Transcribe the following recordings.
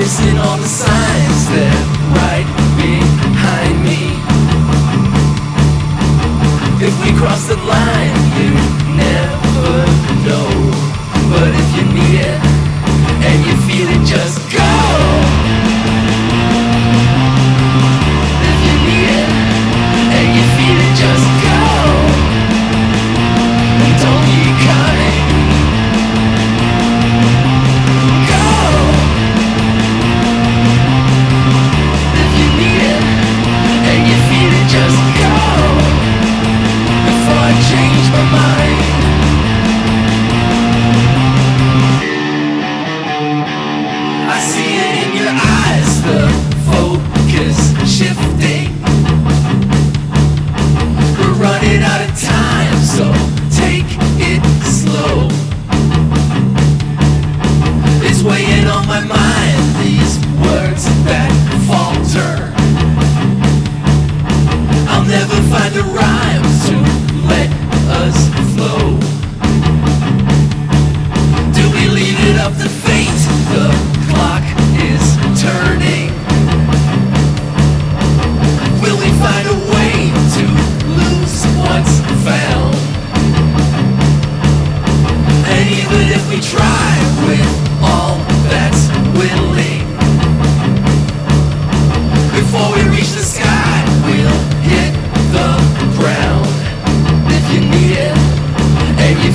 missing all the signs that right behind me. If we cross the line, you never know. But if you need it and you feel it, just go. find the rhymes to let us flow.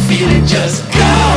Feel it, just go.